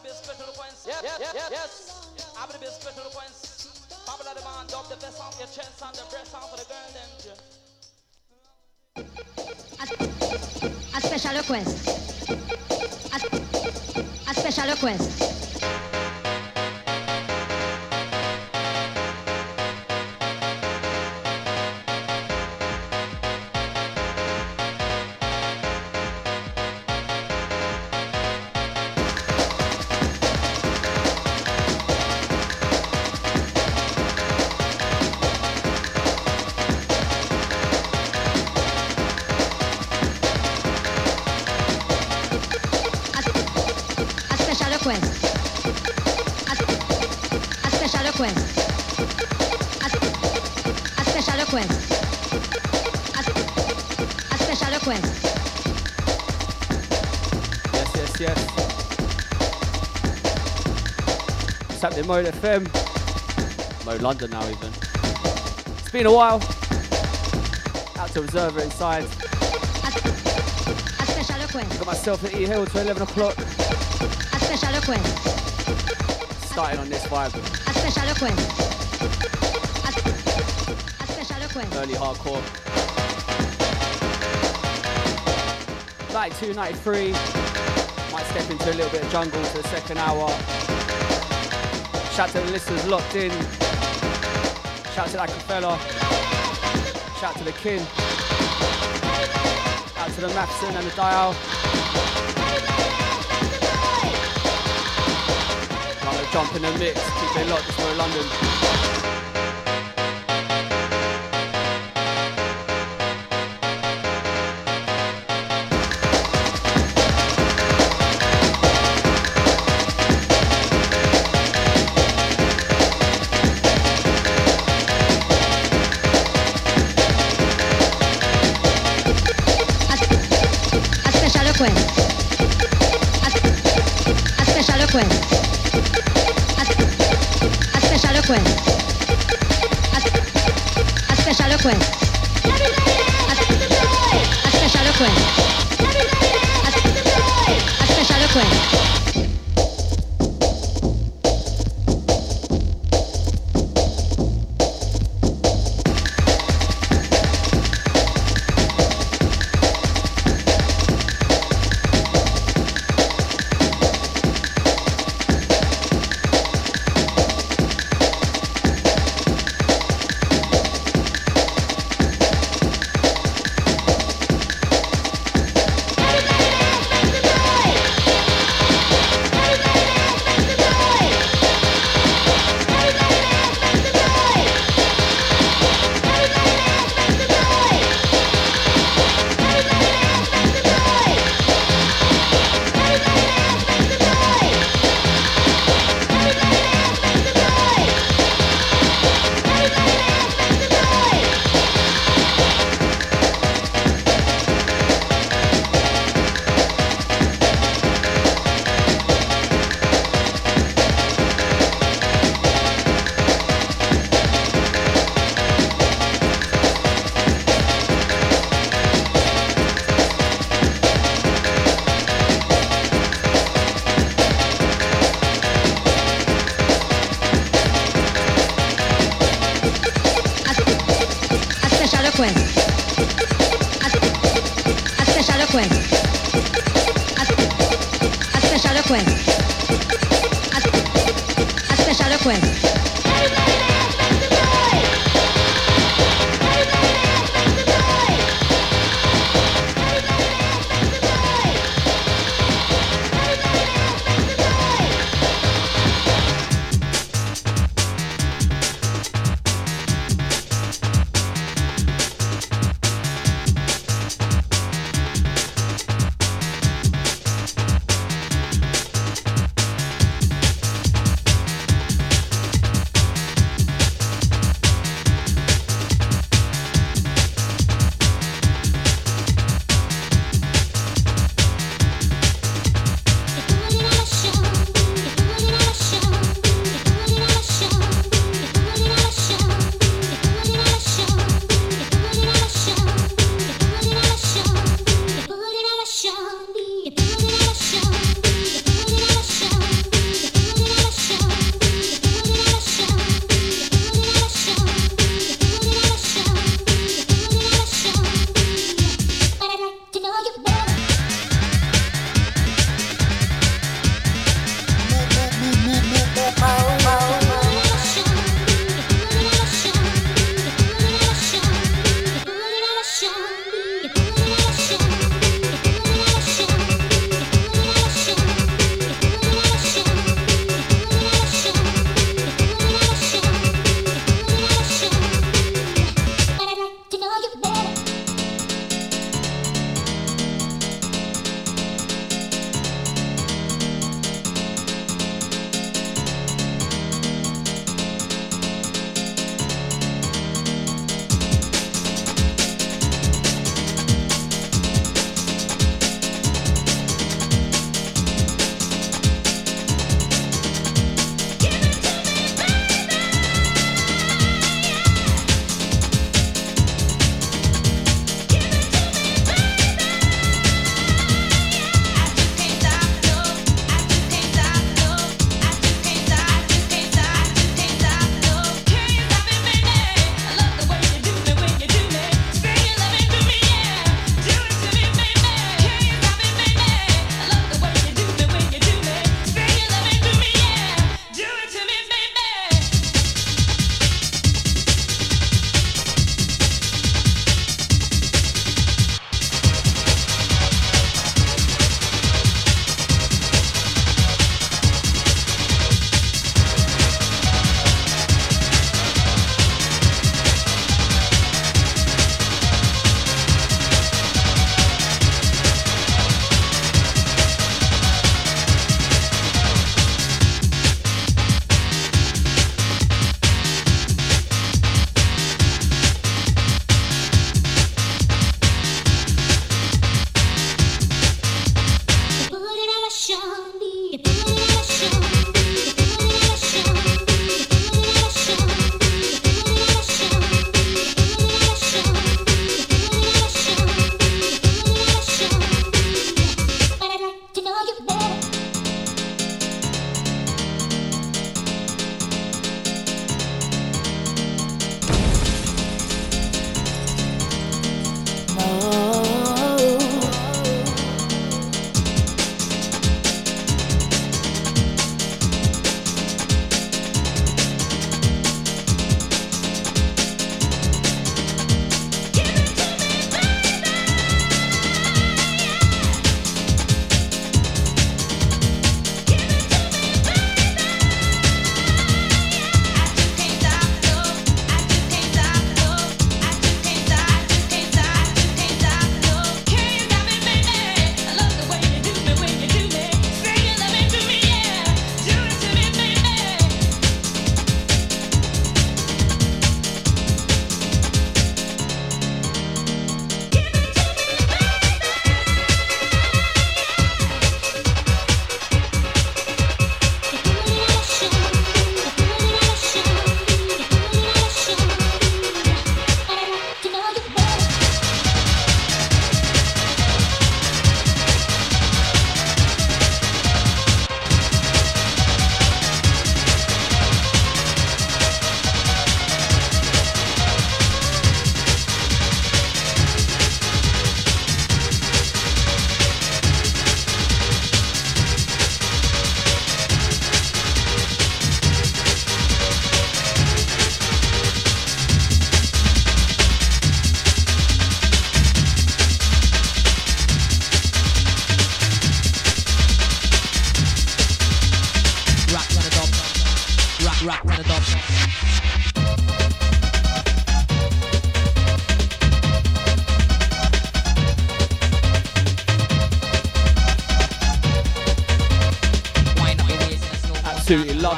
Abre meus petrolões. Yes, yes, yes, yes. Abre meus petrolões. Bubble of the man, drop the best off your chest and the breast off for the girl, Then A special request. A special request. Happening Mode FM. Mode London now even. It's been a while. Out to Observer inside. A. Got myself at E Hill to 11 o'clock. A special request. Starting on this vibe. A special request. A, a special request. Early hardcore. 92, 93. Might step into a little bit of jungle for the second hour. Shout to the listeners locked in. Shout to that fella. Shout to the kin. Out to the Maxon and the dial. I'm gonna jump in the mix. Keep it locked. It's London. cuenta. Hazte ya lo cuenta. Hazte. fechar a cuenta. Has, has fechar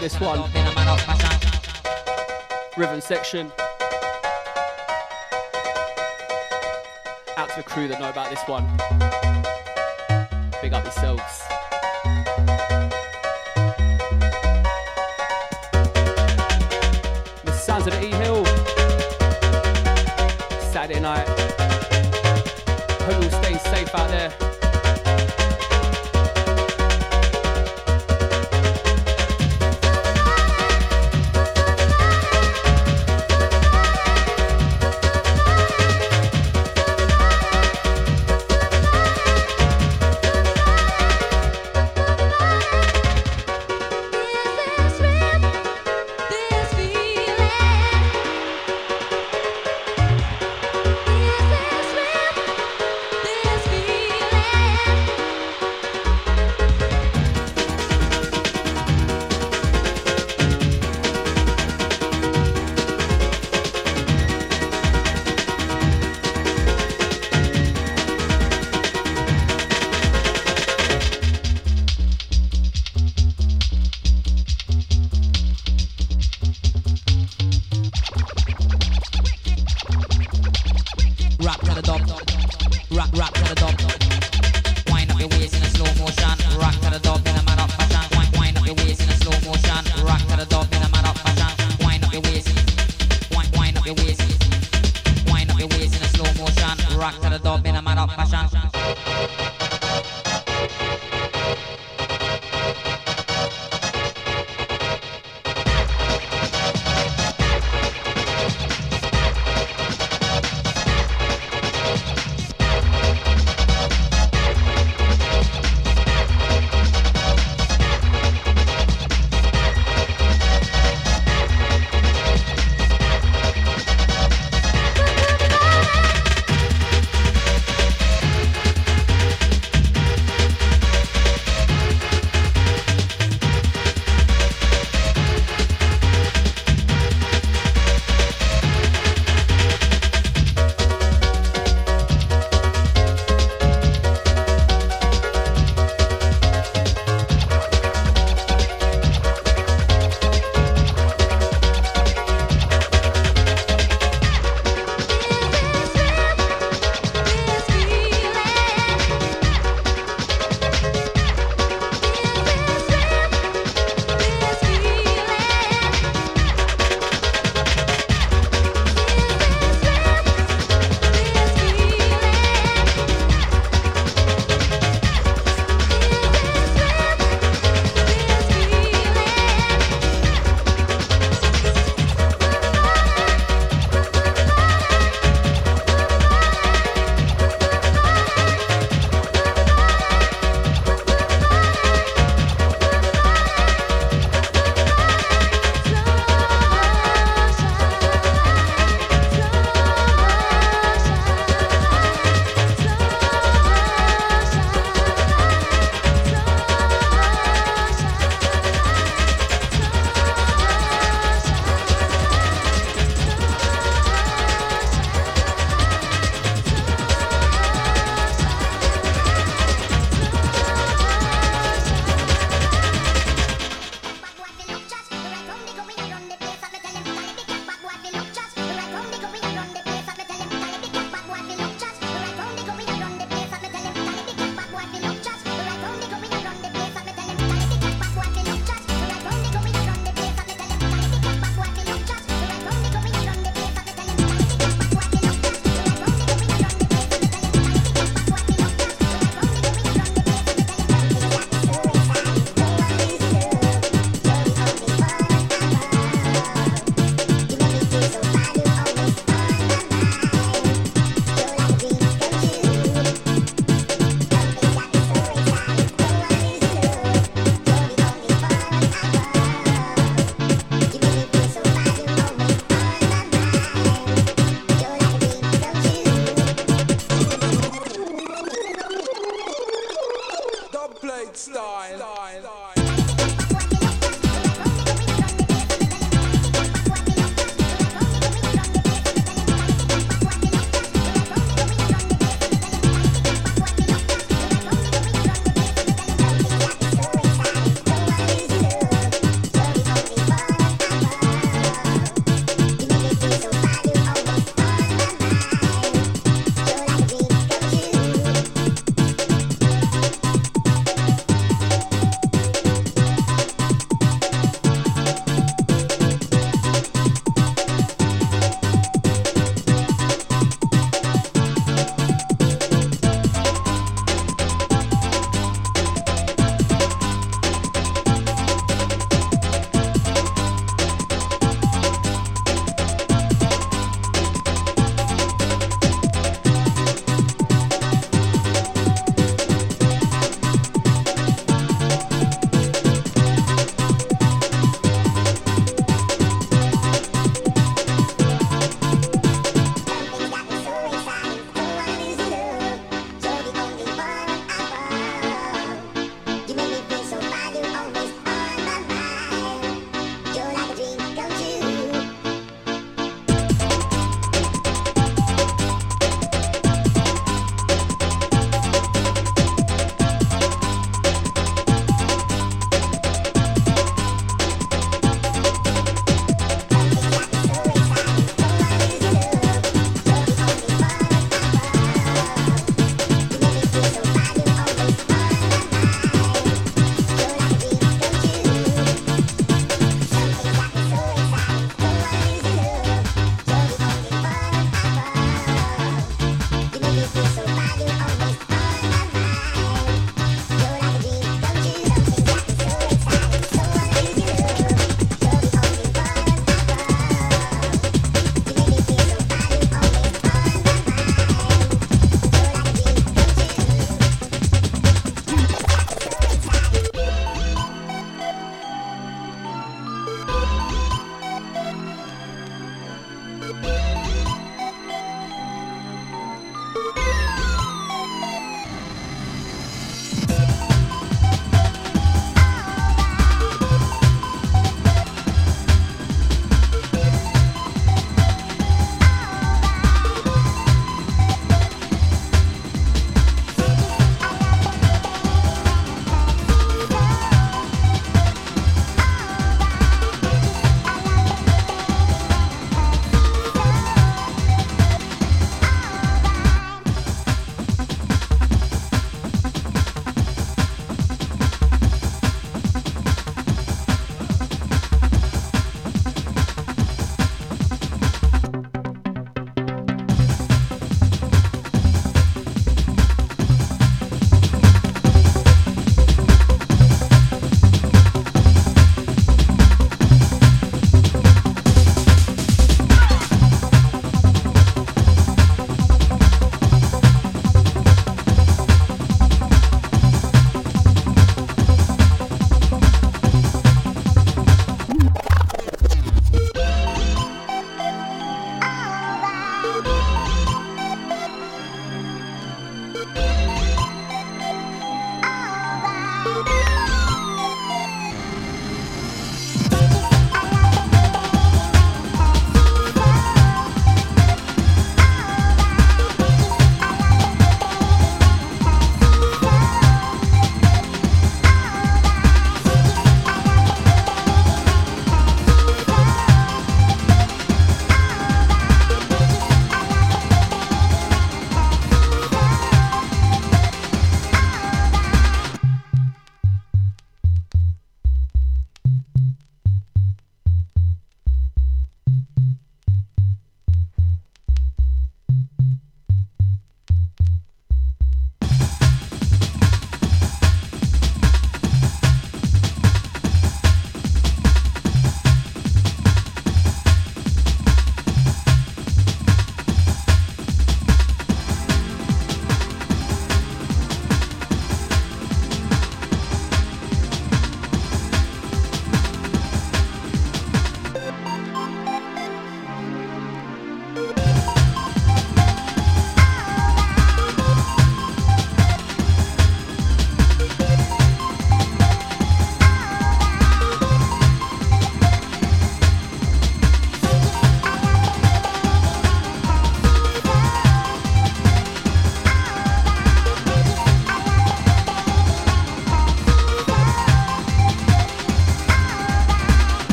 love this one. Rhythm section. Out to the crew that know about this one. Big up yourselves. The sounds of the E Hill. Saturday night.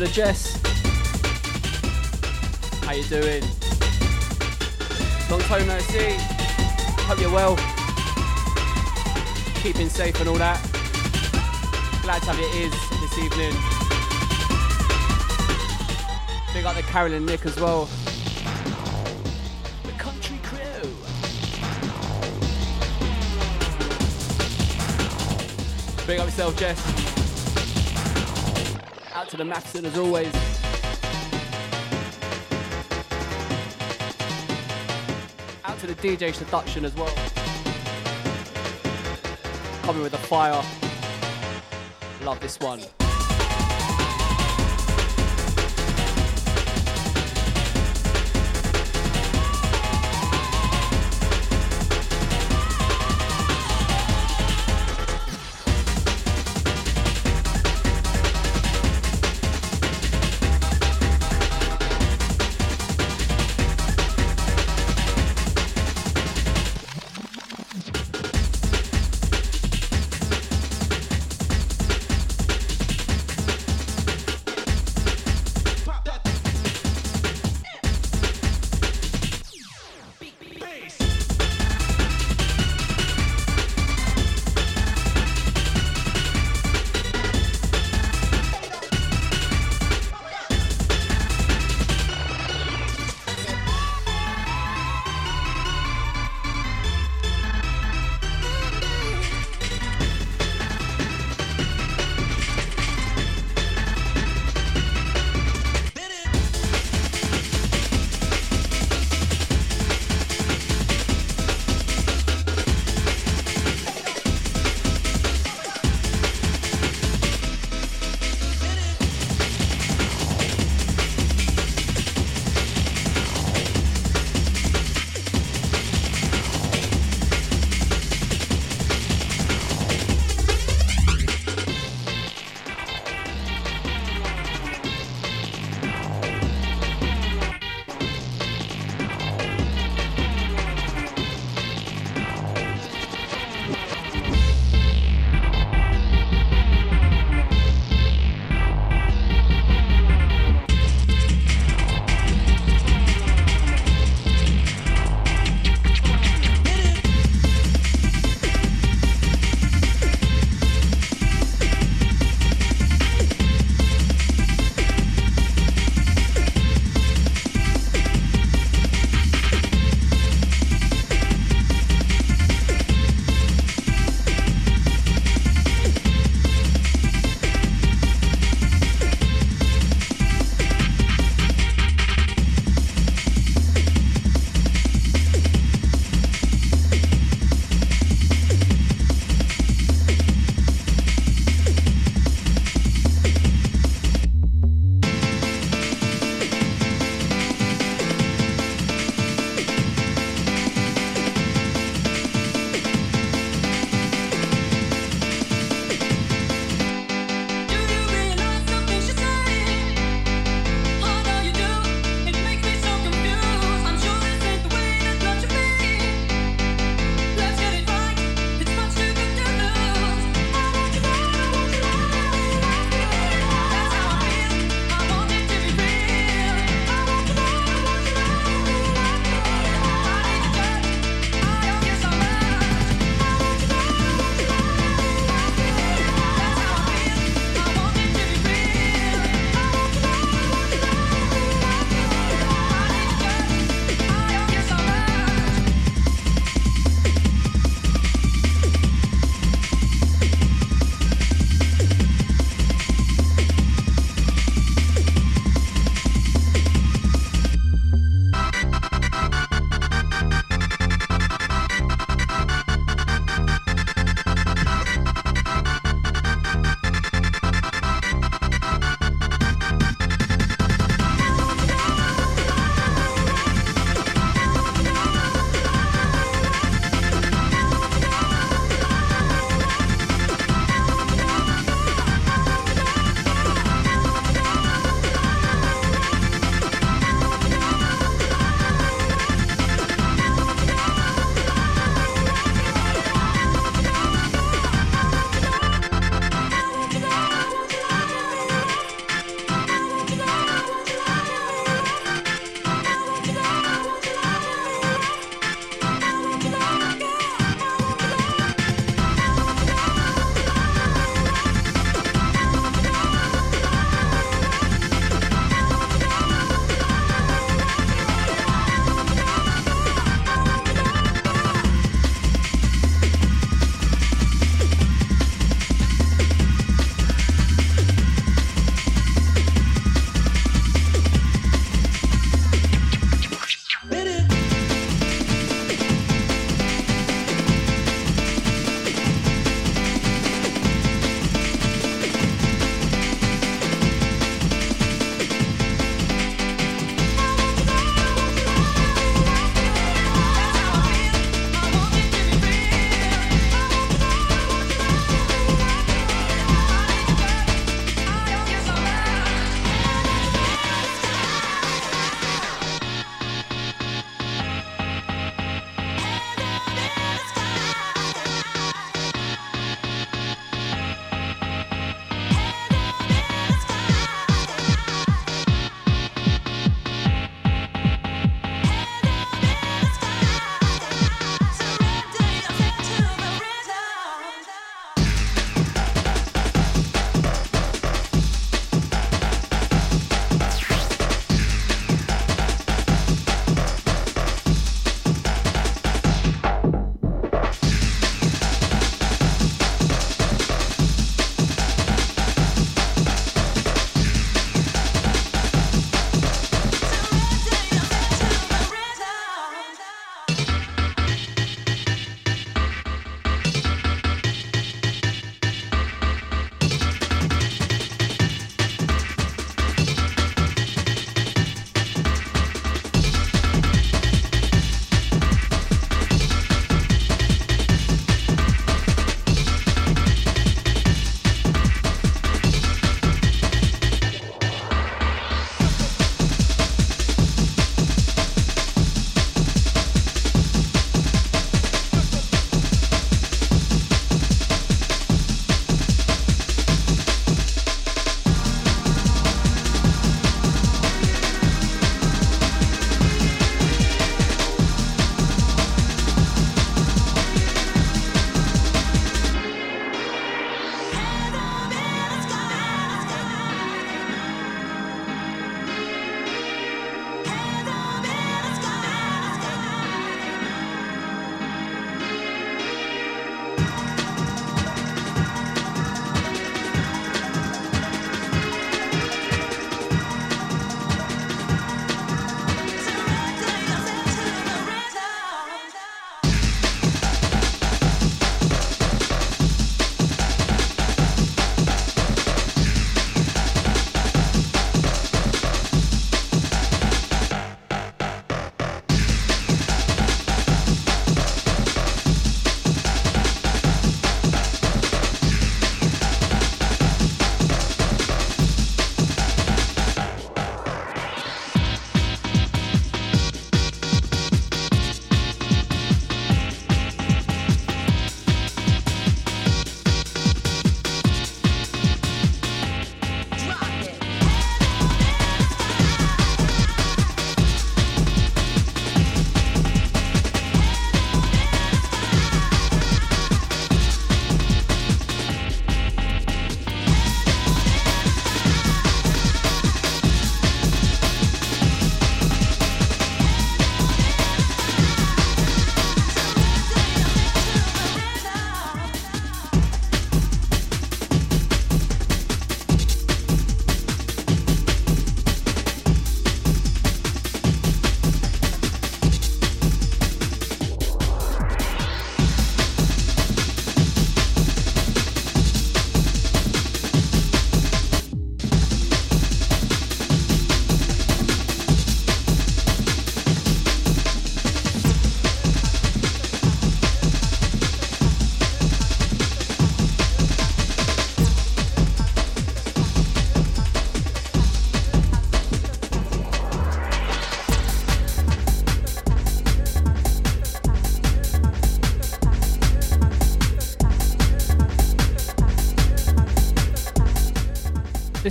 The Jess. How you doing? Long time no see. Hope you're well. Keeping safe and all that. Glad to have your ears this evening. Big up the Carolyn Nick as well. The country crew. Big up yourself, Jess the Maxon as always. Out to the DJ Seduction as well. Coming with a fire. Love this one.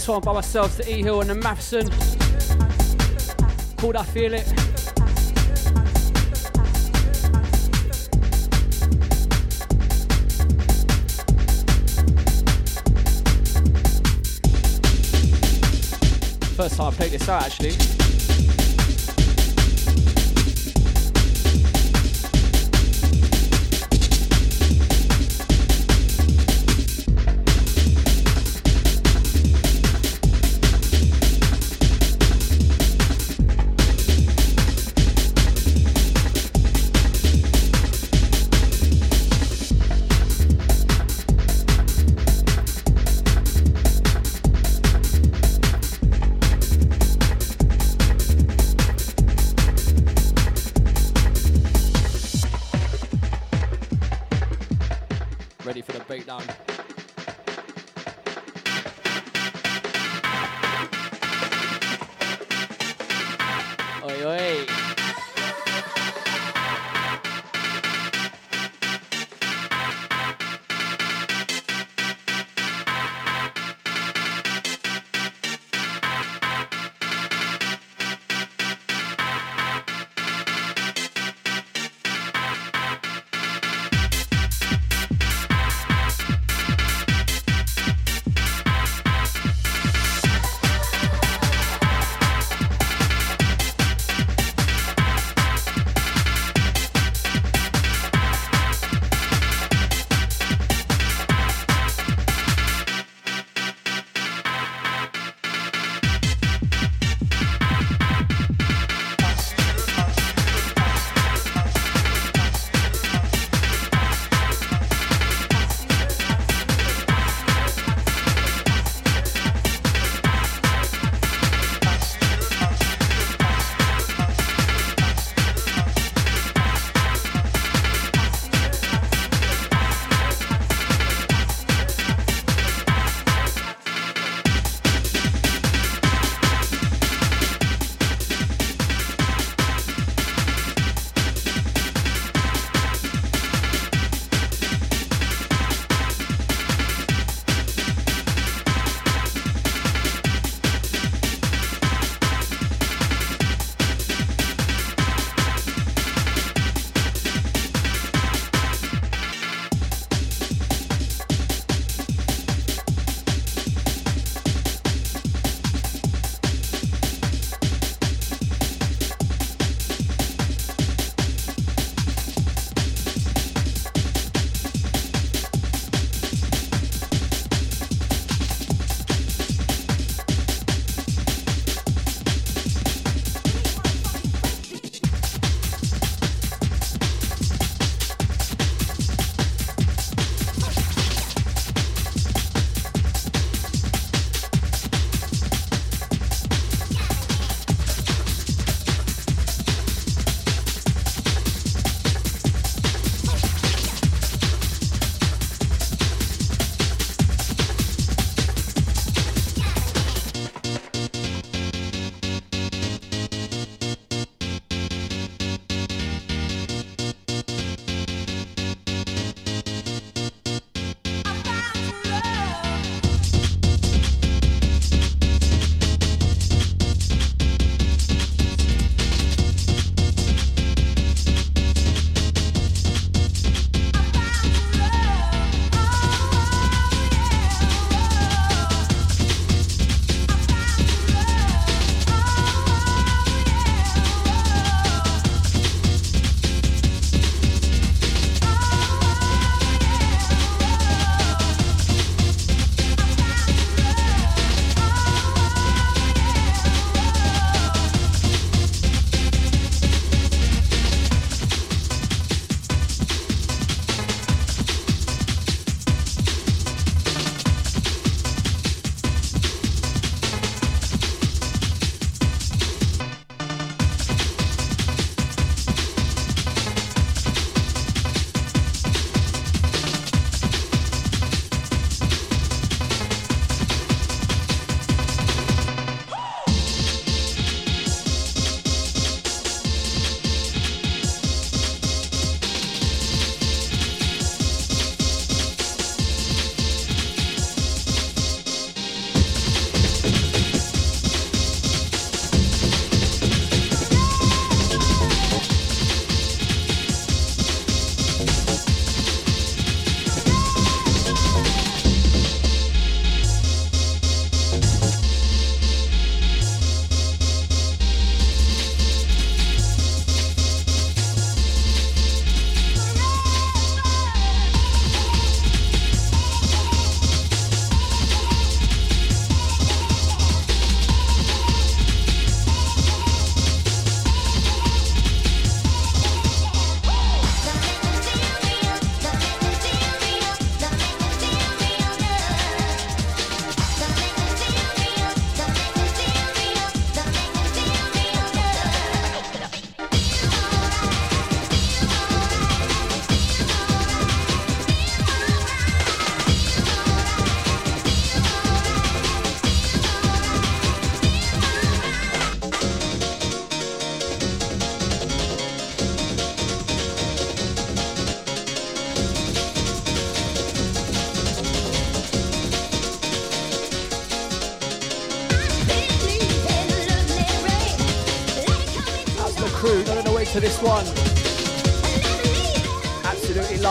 One by myself, the E Hill and the Matheson. Called I Feel It. First time I played this out actually.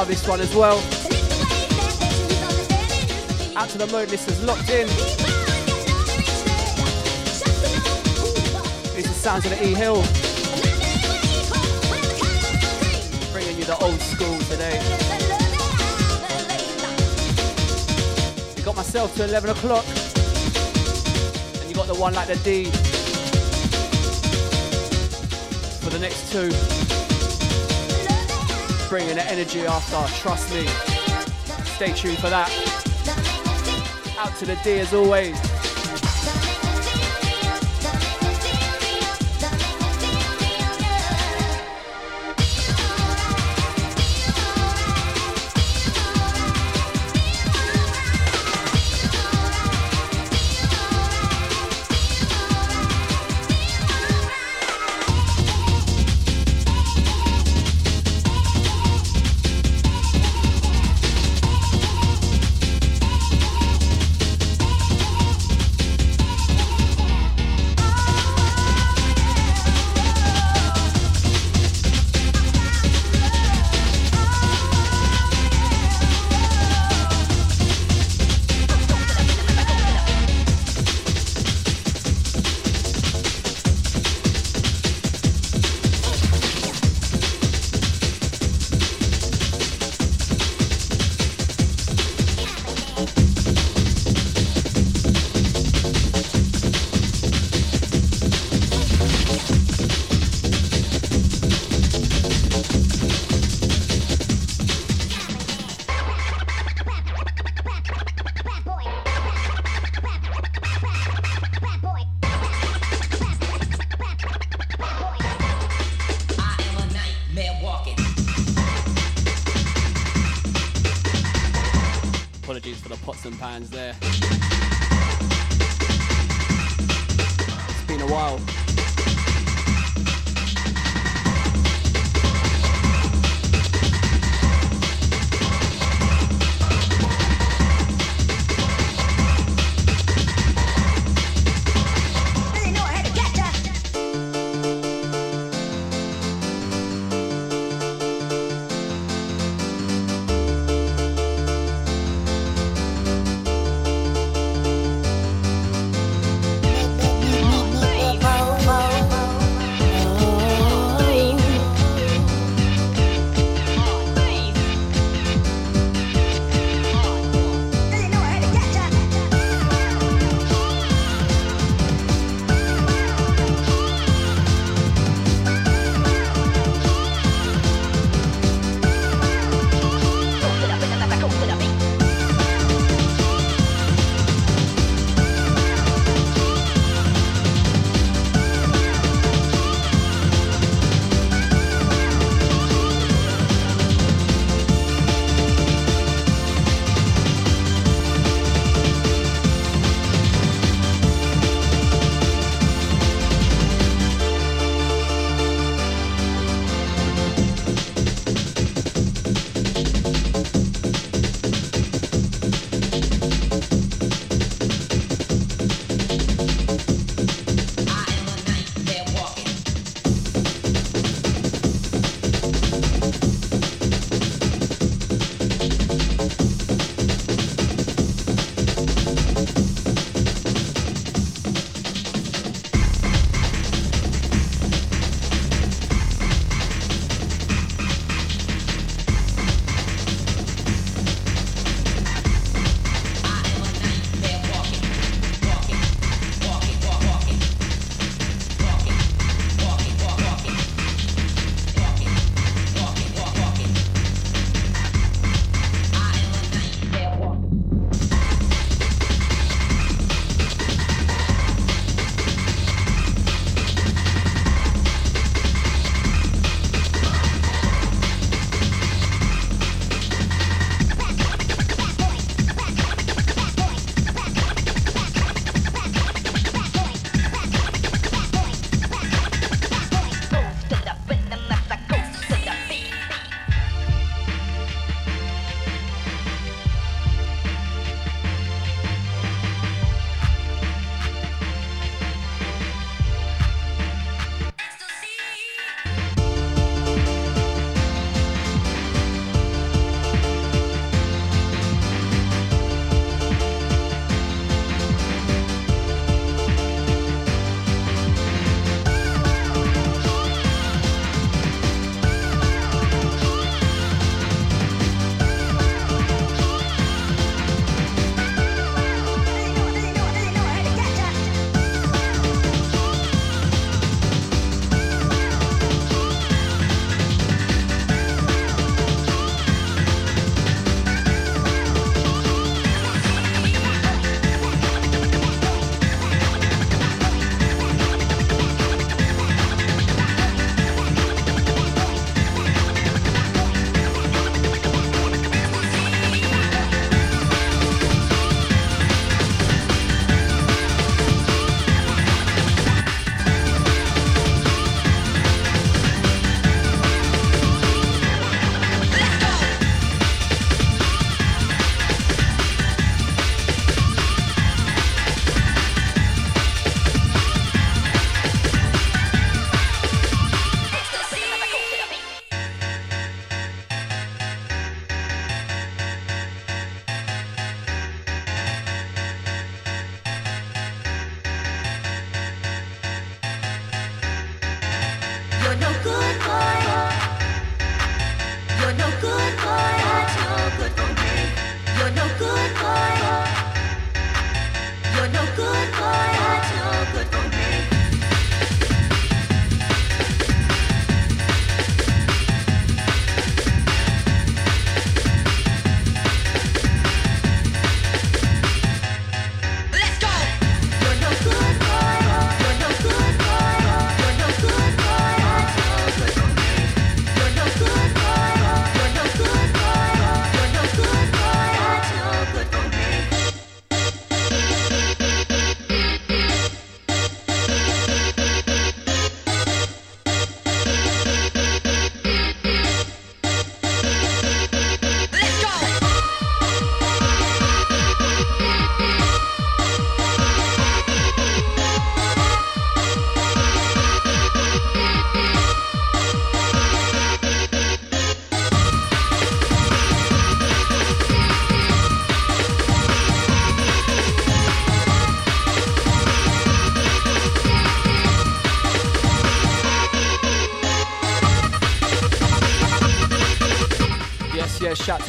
This one as well. Out to the mode listeners locked in. These are sounds of the E Hill. Bringing you the old school today. You got myself to 11 o'clock. And you got the one like the D. For the next two. Bringing the energy after, trust me. Stay tuned for that. Out to the D as always. Apologies for the pots and pans there. It's been a while.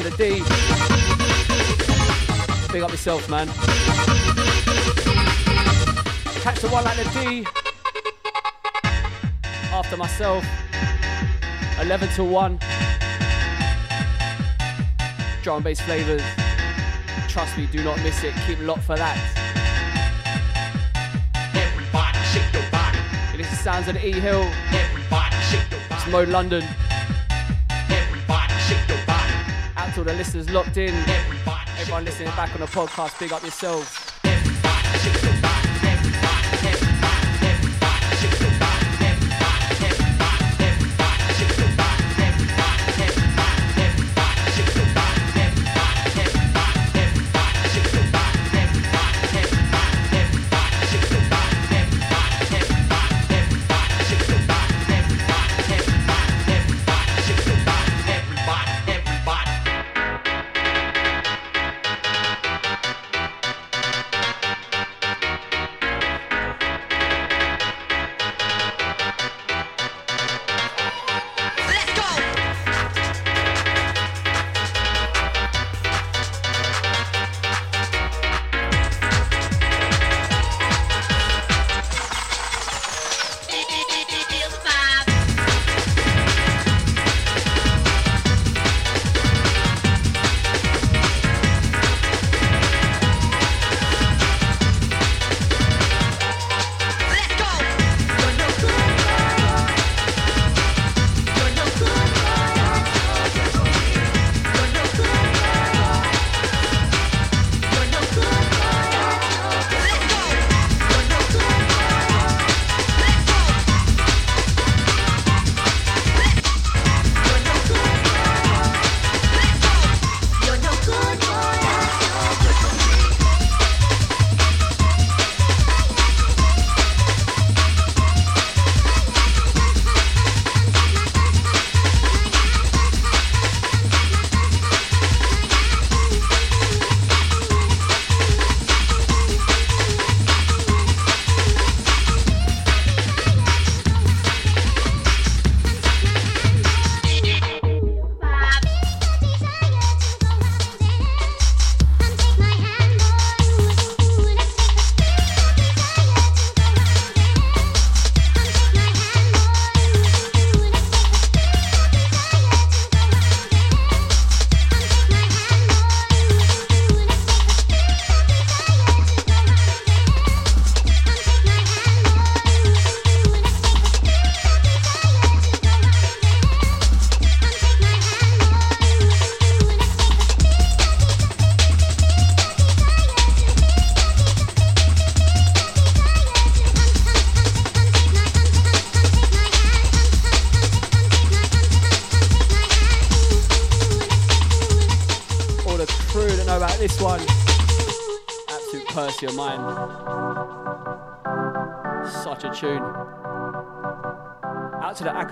The D. Big up yourself, man. Catch the one like the D. After myself. 11 to 1. Drum and bass flavors. Trust me, do not miss it. Keep locked for that. Everybody shake your body. It is sounds of the E Hill. Everybody shake your It's body. Mode London. Listeners locked in. Everyone listening back on the podcast, big up yourselves.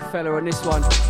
Acapella on this one.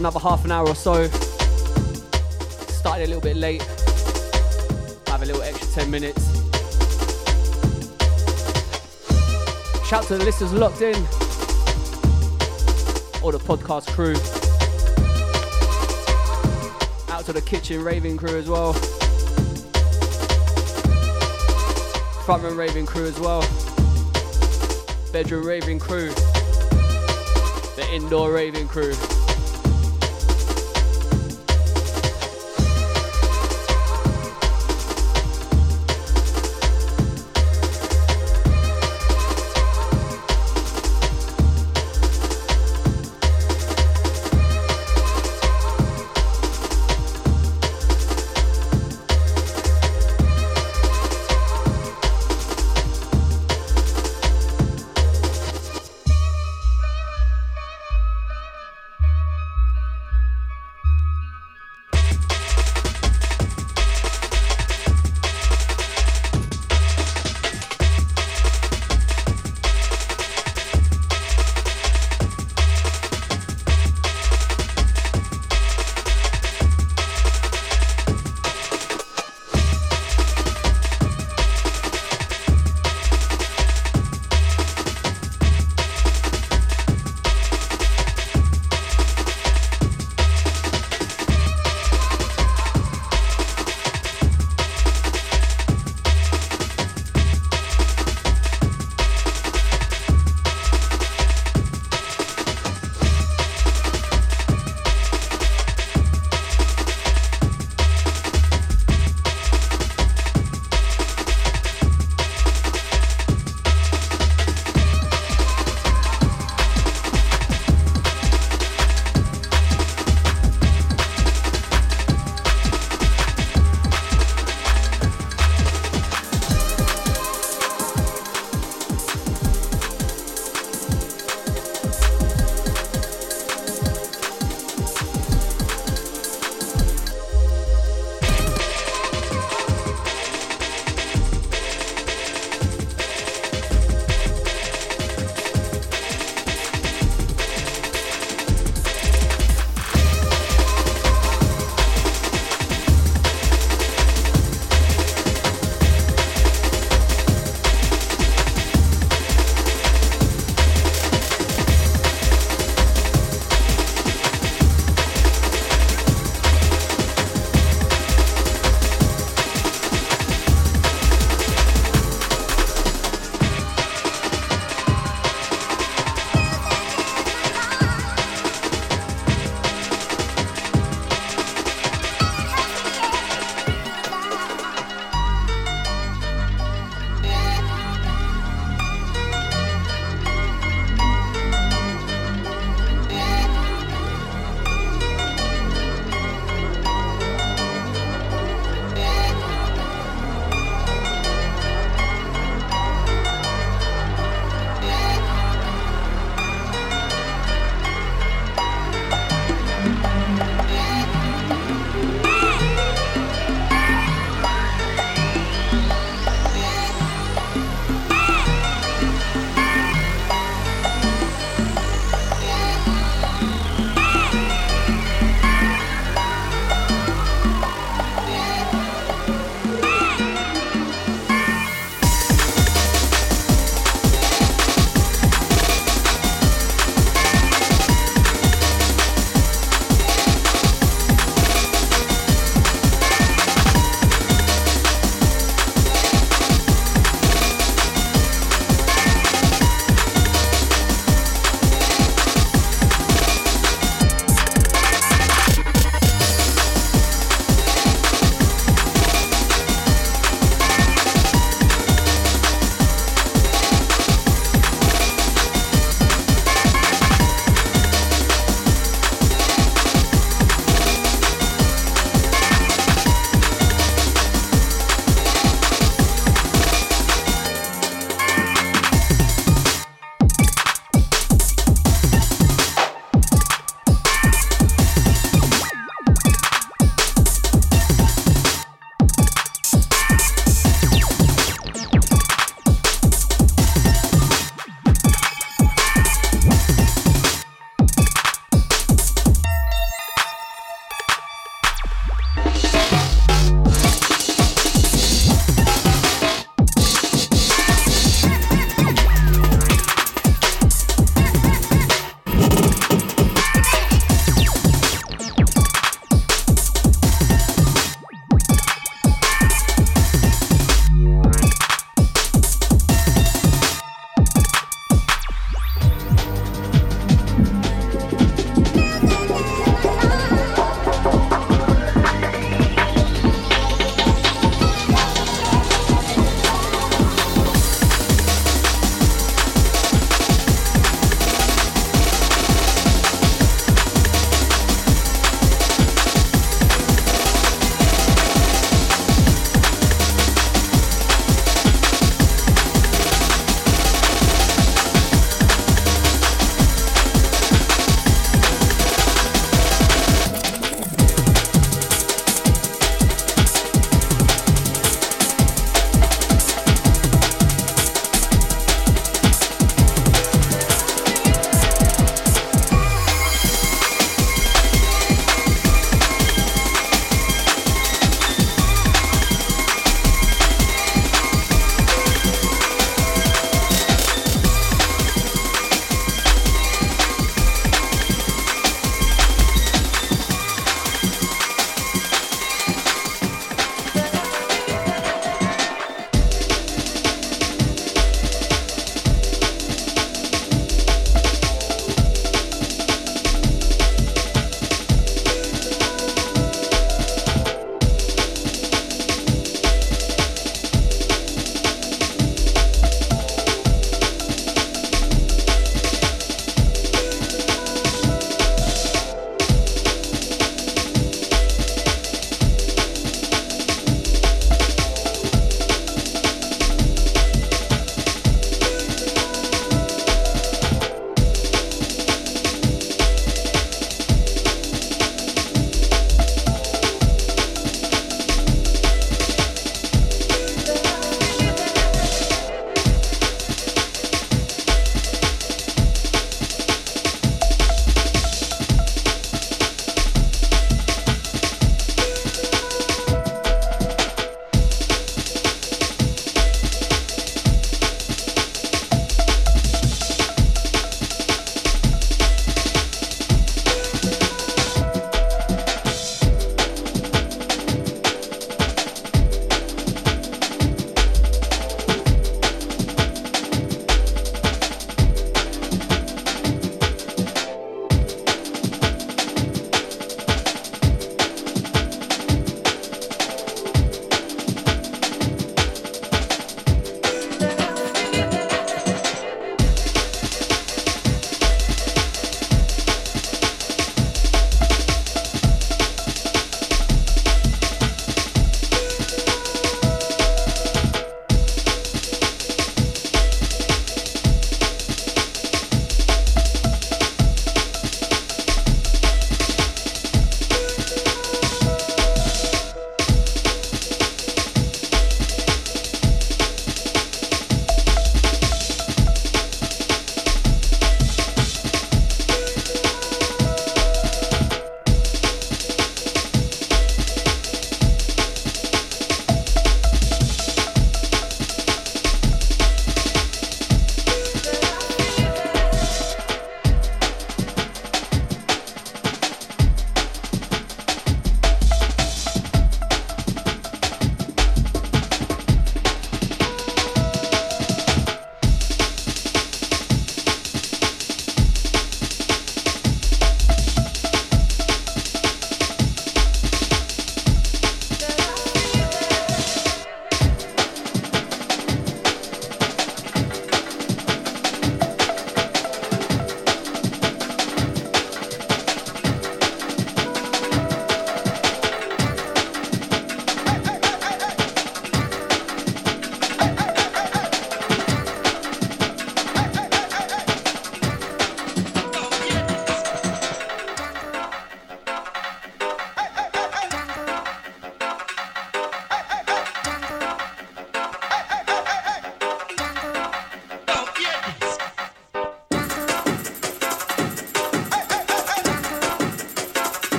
Myself another half an hour or so. Started a little bit late. Have a little extra 10 minutes. Shout to the listeners locked in. All the podcast crew. Out to the kitchen raving crew as well. Frontman raving crew as well. Bedroom raving crew. The indoor raving crew.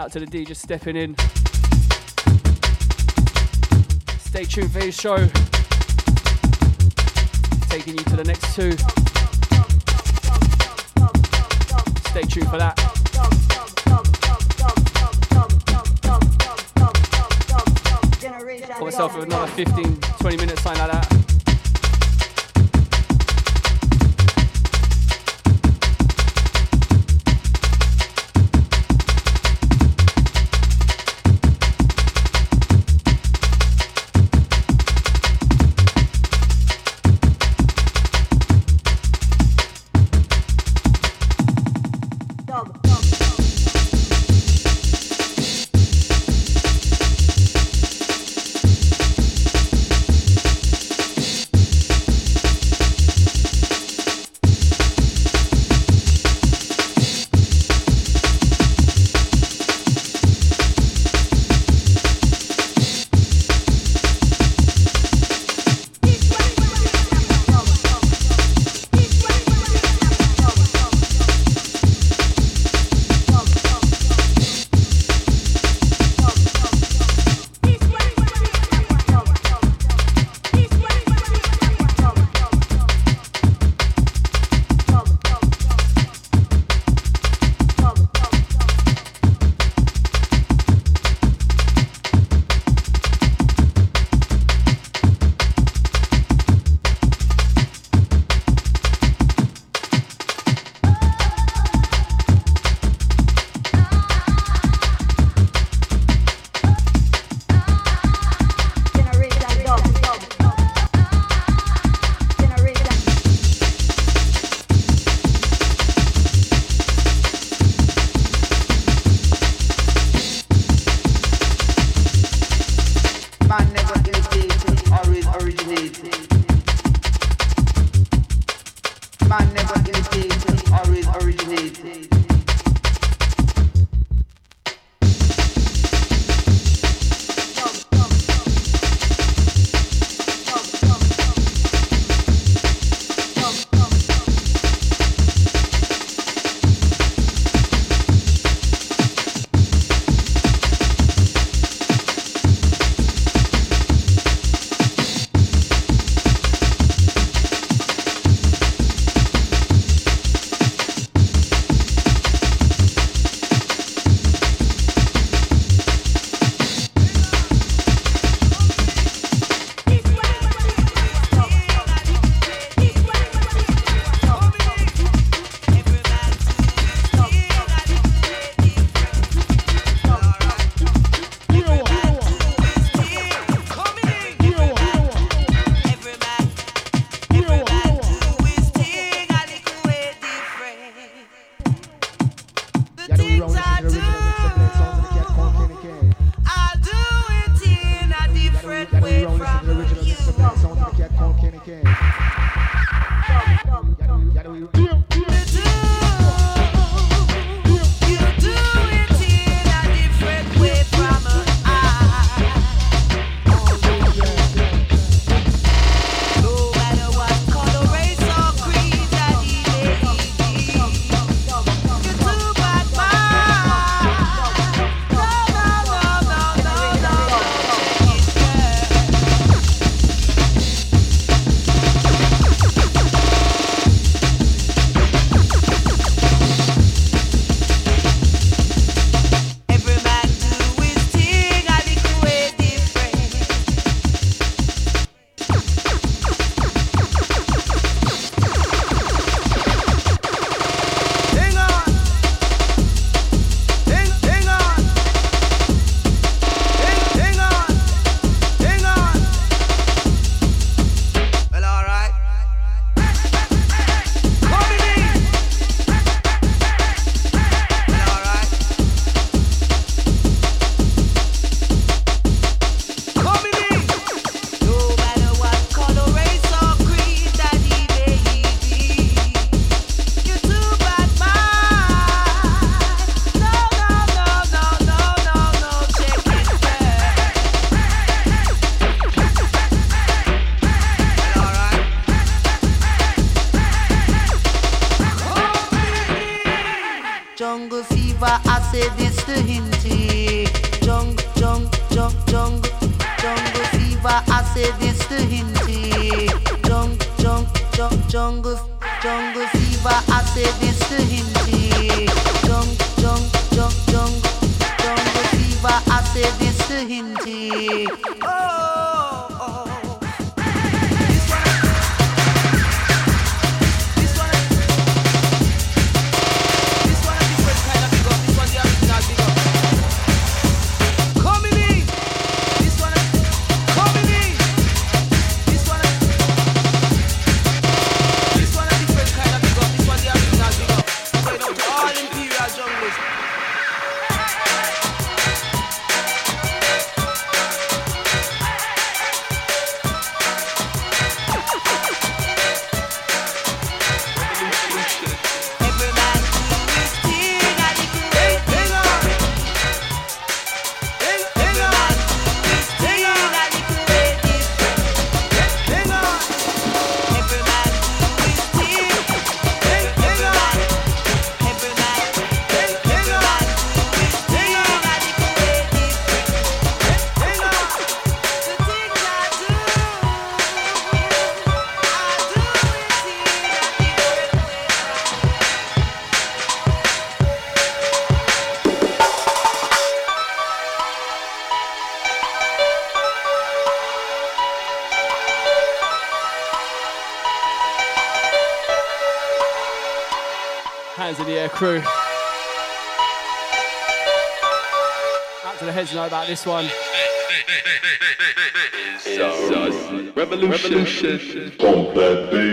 Out to the D just stepping in. Stay tuned for his show. Taking you to the next two. Stay tuned for that. Got myself another 15, 20 minutes, something like that. This one. Revolution. Bump that bass.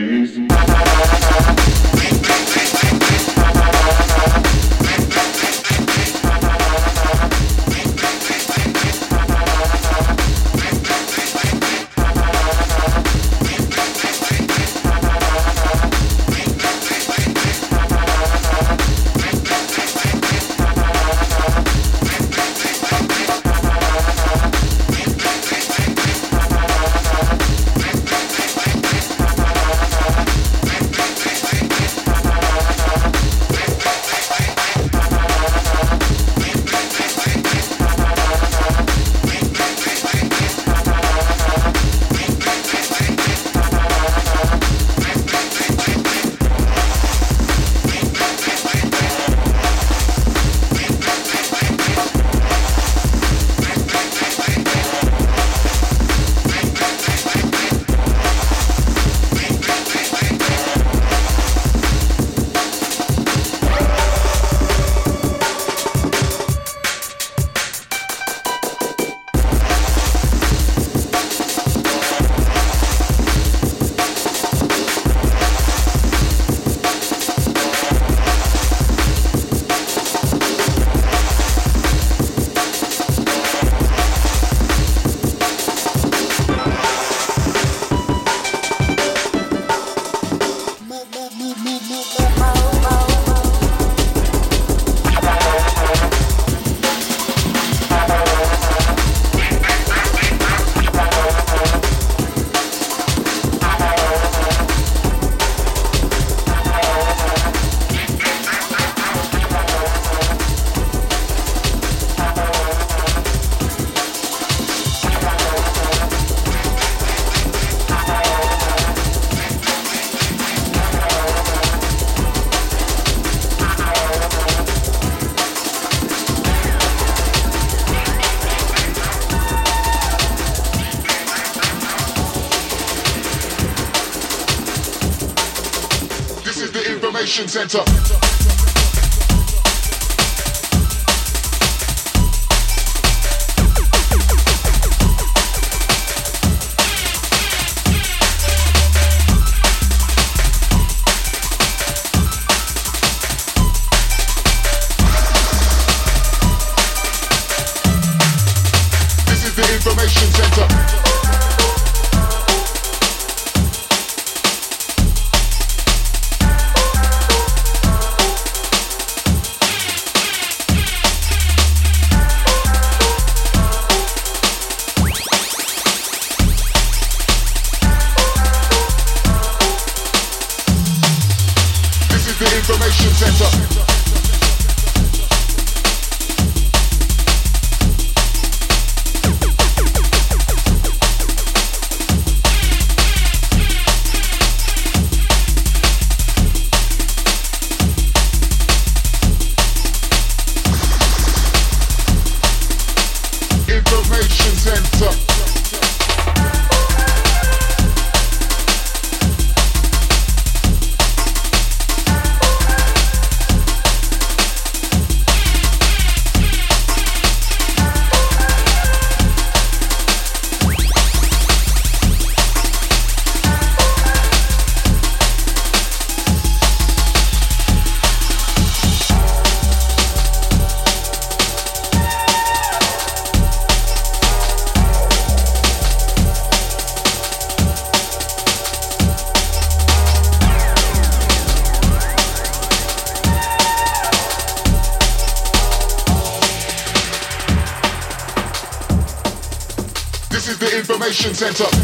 The information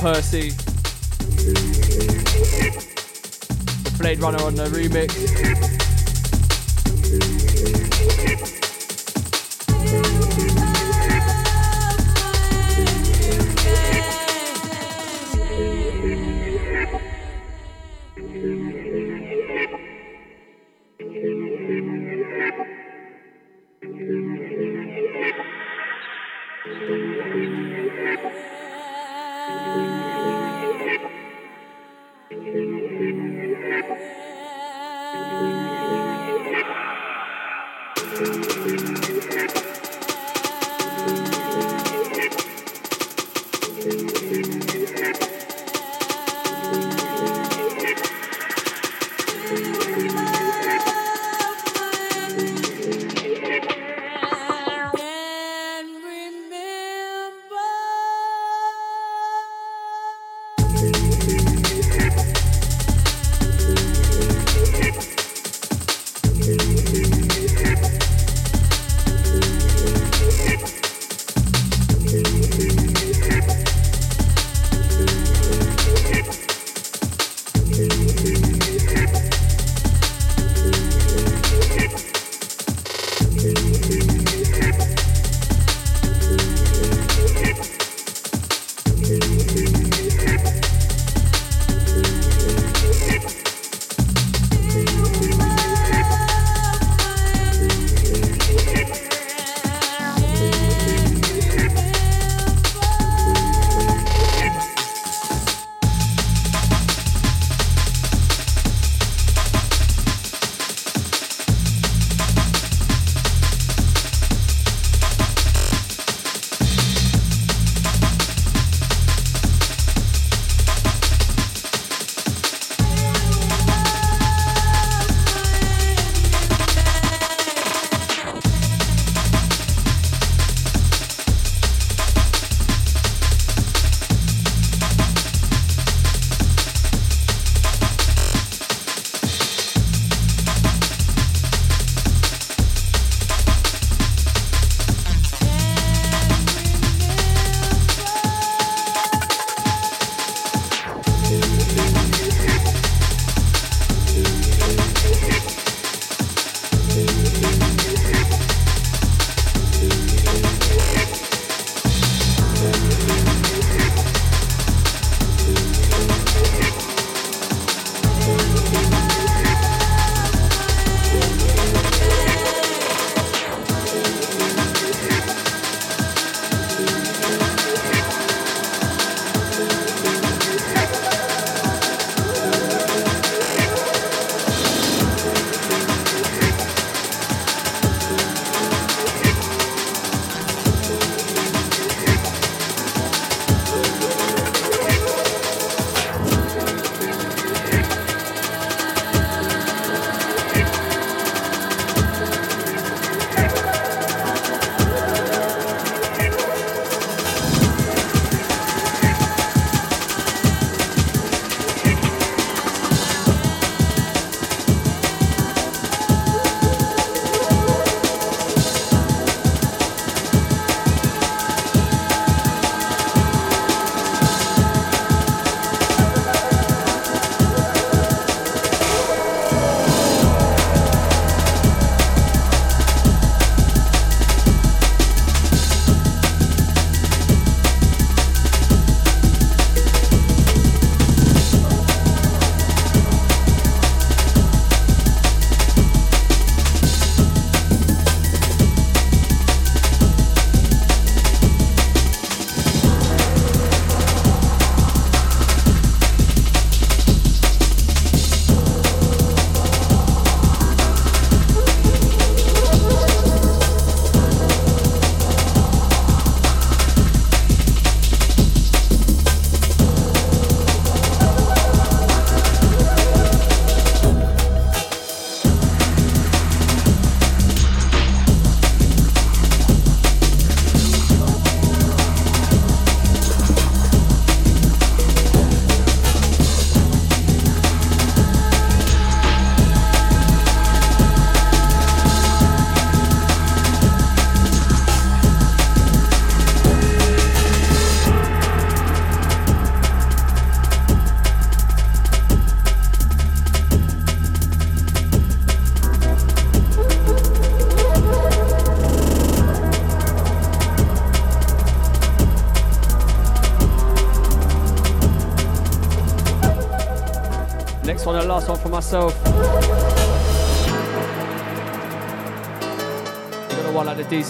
Percy.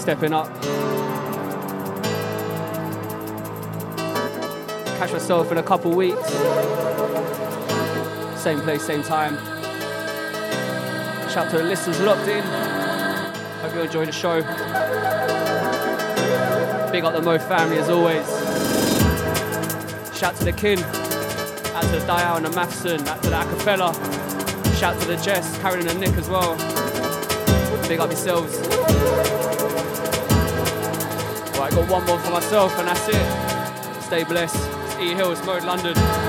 Stepping up. Catch myself in a couple weeks. Same place, same time. Shout out to the listeners locked in. Hope you enjoy the show. Big up the Mo family as always. Shout to the kin. Out to the Dial and the Mathson. Out to the Acapella. Shout to the Jess, Karen and Nick as well. Big up yourselves. Right, got one more for myself and that's it. Stay blessed. It's E Hills, Mode London.